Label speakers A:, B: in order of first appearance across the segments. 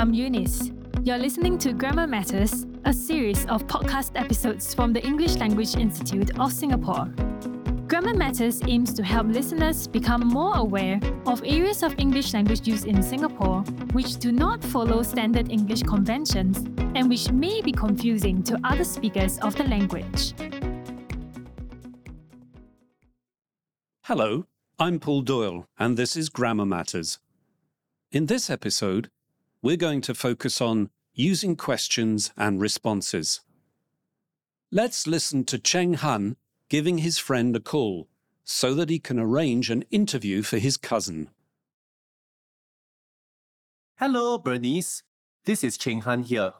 A: I'm Eunice. You're listening to Grammar Matters, a series of podcast episodes from the English Language Institute of Singapore. Grammar Matters aims to help listeners become more aware of areas of English language use in Singapore which do not follow standard English conventions and which may be confusing to other speakers of the language.
B: Hello, I'm Paul Doyle, and this is Grammar Matters. In this episode, we're going to focus on using questions and responses. Let's listen to Cheng Han giving his friend a call so that he can arrange an interview for his cousin.
C: Hello, Bernice. This is Cheng Han here.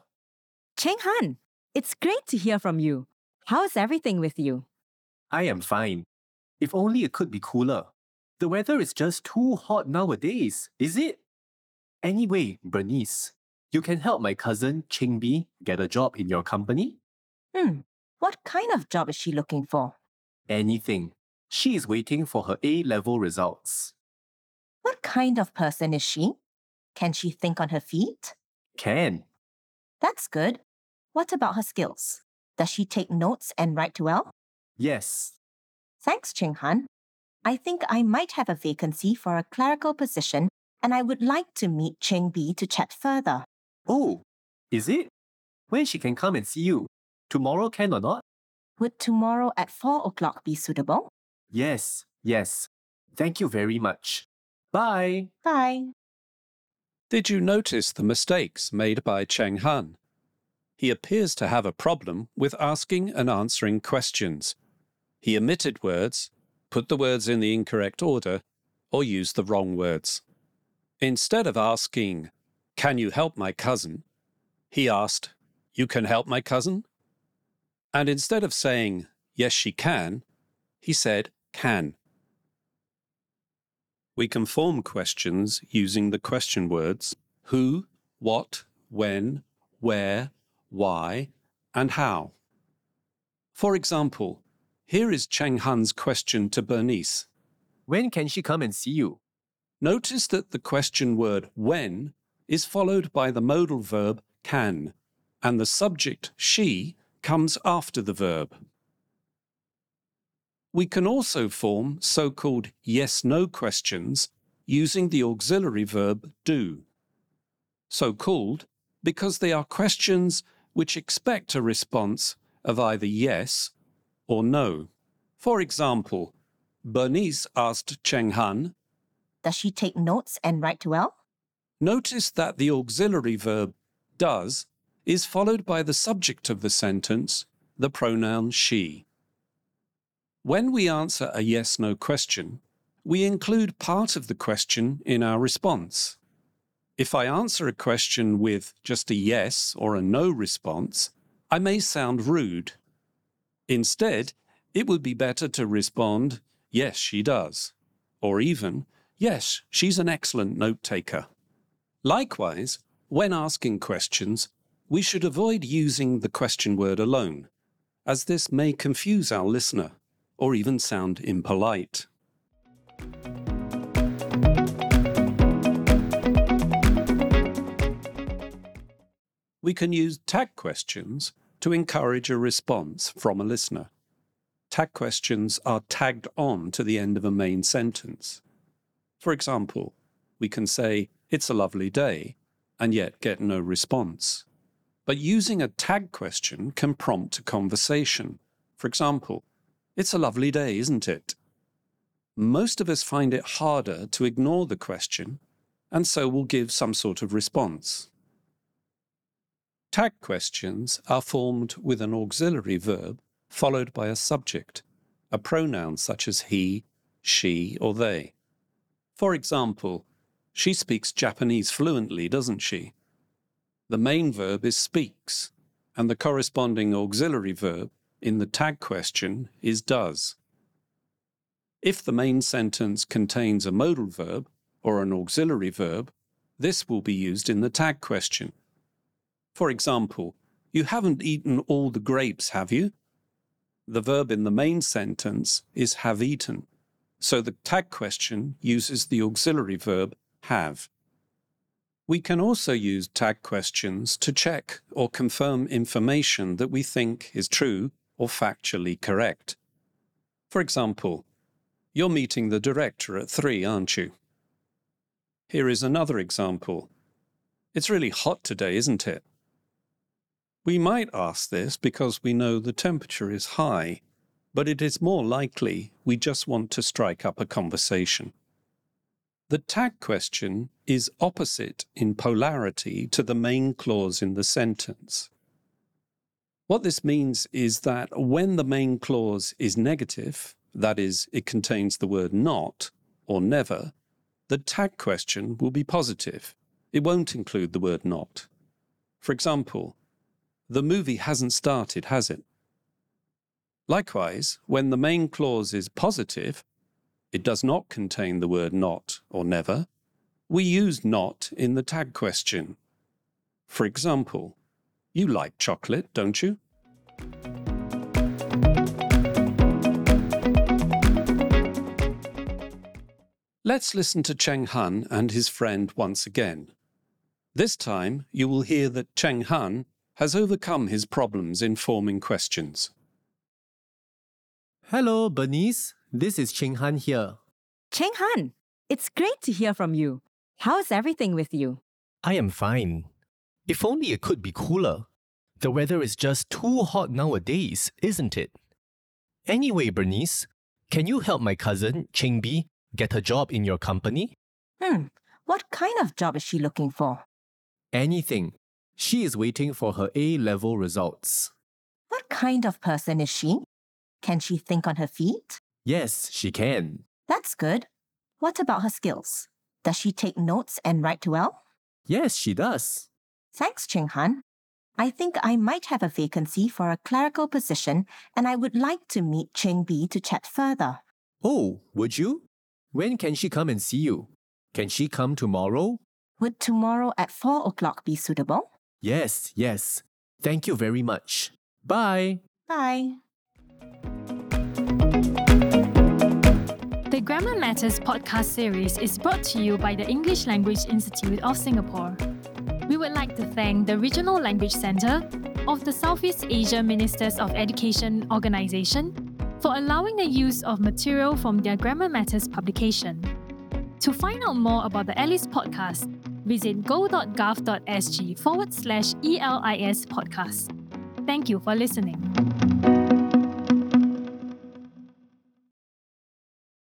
D: Cheng Han, it's great to hear from you. How's everything with you?
C: I am fine. If only it could be cooler. The weather is just too hot nowadays, is it? Anyway, Bernice, you can help my cousin Ching Bi get a job in your company?
D: Hmm, what kind of job is she looking for?
C: Anything. She is waiting for her A level results.
D: What kind of person is she? Can she think on her feet?
C: Can.
D: That's good. What about her skills? Does she take notes and write well?
C: Yes.
D: Thanks, Cheng Han. I think I might have a vacancy for a clerical position, and I would like to meet Cheng Bi to chat further.
C: Oh, is it? When she can come and see you? Tomorrow can or not?
D: Would tomorrow at 4 o'clock be suitable?
C: Yes, yes. Thank you very much. Bye.
D: Bye.
B: Did you notice the mistakes made by Cheng Han? He appears to have a problem with asking and answering questions. He omitted words, put the words in the incorrect order, or used the wrong words. Instead of asking, Can you help my cousin? he asked, You can help my cousin? And instead of saying, Yes, she can, he said, Can. We can form questions using the question words who, what, when, where, why, and how. For example, here is Cheng Han's question to Bernice.
C: When can she come and see you?
B: Notice that the question word when is followed by the modal verb can, and the subject she comes after the verb. We can also form so called yes no questions using the auxiliary verb do. So called because they are questions which expect a response of either yes or no. For example, Bernice asked Cheng Han,
D: Does she take notes and write well?
B: Notice that the auxiliary verb does is followed by the subject of the sentence, the pronoun she. When we answer a yes no question, we include part of the question in our response. If I answer a question with just a yes or a no response, I may sound rude. Instead, it would be better to respond, Yes, she does, or even, Yes, she's an excellent note taker. Likewise, when asking questions, we should avoid using the question word alone, as this may confuse our listener or even sound impolite. We can use tag questions to encourage a response from a listener. Tag questions are tagged on to the end of a main sentence. For example, we can say, It's a lovely day, and yet get no response. But using a tag question can prompt a conversation. For example, It's a lovely day, isn't it? Most of us find it harder to ignore the question, and so will give some sort of response. Tag questions are formed with an auxiliary verb followed by a subject, a pronoun such as he, she, or they. For example, she speaks Japanese fluently, doesn't she? The main verb is speaks, and the corresponding auxiliary verb in the tag question is does. If the main sentence contains a modal verb or an auxiliary verb, this will be used in the tag question. For example, you haven't eaten all the grapes, have you? The verb in the main sentence is have eaten, so the tag question uses the auxiliary verb have. We can also use tag questions to check or confirm information that we think is true or factually correct. For example, you're meeting the director at 3, aren't you? Here is another example. It's really hot today, isn't it? We might ask this because we know the temperature is high, but it is more likely we just want to strike up a conversation. The tag question is opposite in polarity to the main clause in the sentence. What this means is that when the main clause is negative, that is, it contains the word not or never, the tag question will be positive. It won't include the word not. For example, the movie hasn't started, has it? Likewise, when the main clause is positive, it does not contain the word not or never, we use not in the tag question. For example, you like chocolate, don't you? Let's listen to Cheng Han and his friend once again. This time, you will hear that Cheng Han has overcome his problems in forming questions.
C: Hello, Bernice. This is Cheng Han here.
E: Cheng Han, it's great to hear from you. How's everything with you?
F: I am fine. If only it could be cooler. The weather is just too hot nowadays, isn't it? Anyway, Bernice, can you help my cousin, Ching Bi, get a job in your company?
D: Hmm, what kind of job is she looking for?
C: Anything. She is waiting for her A level results.
D: What kind of person is she? Can she think on her feet?
C: Yes, she can.
D: That's good. What about her skills? Does she take notes and write well?
C: Yes, she does.
D: Thanks, Cheng Han. I think I might have a vacancy for a clerical position, and I would like to meet Cheng Bi to chat further.
C: Oh, would you? When can she come and see you? Can she come tomorrow?
D: Would tomorrow at 4 o'clock be suitable?
C: Yes, yes. Thank you very much. Bye.
D: Bye.
A: The Grammar Matters podcast series is brought to you by the English Language Institute of Singapore. We would like to thank the Regional Language Centre of the Southeast Asia Ministers of Education organisation for allowing the use of material from their Grammar Matters publication. To find out more about the ELIS podcast, visit go.gov.sg forward slash ELIS podcast. Thank you for listening.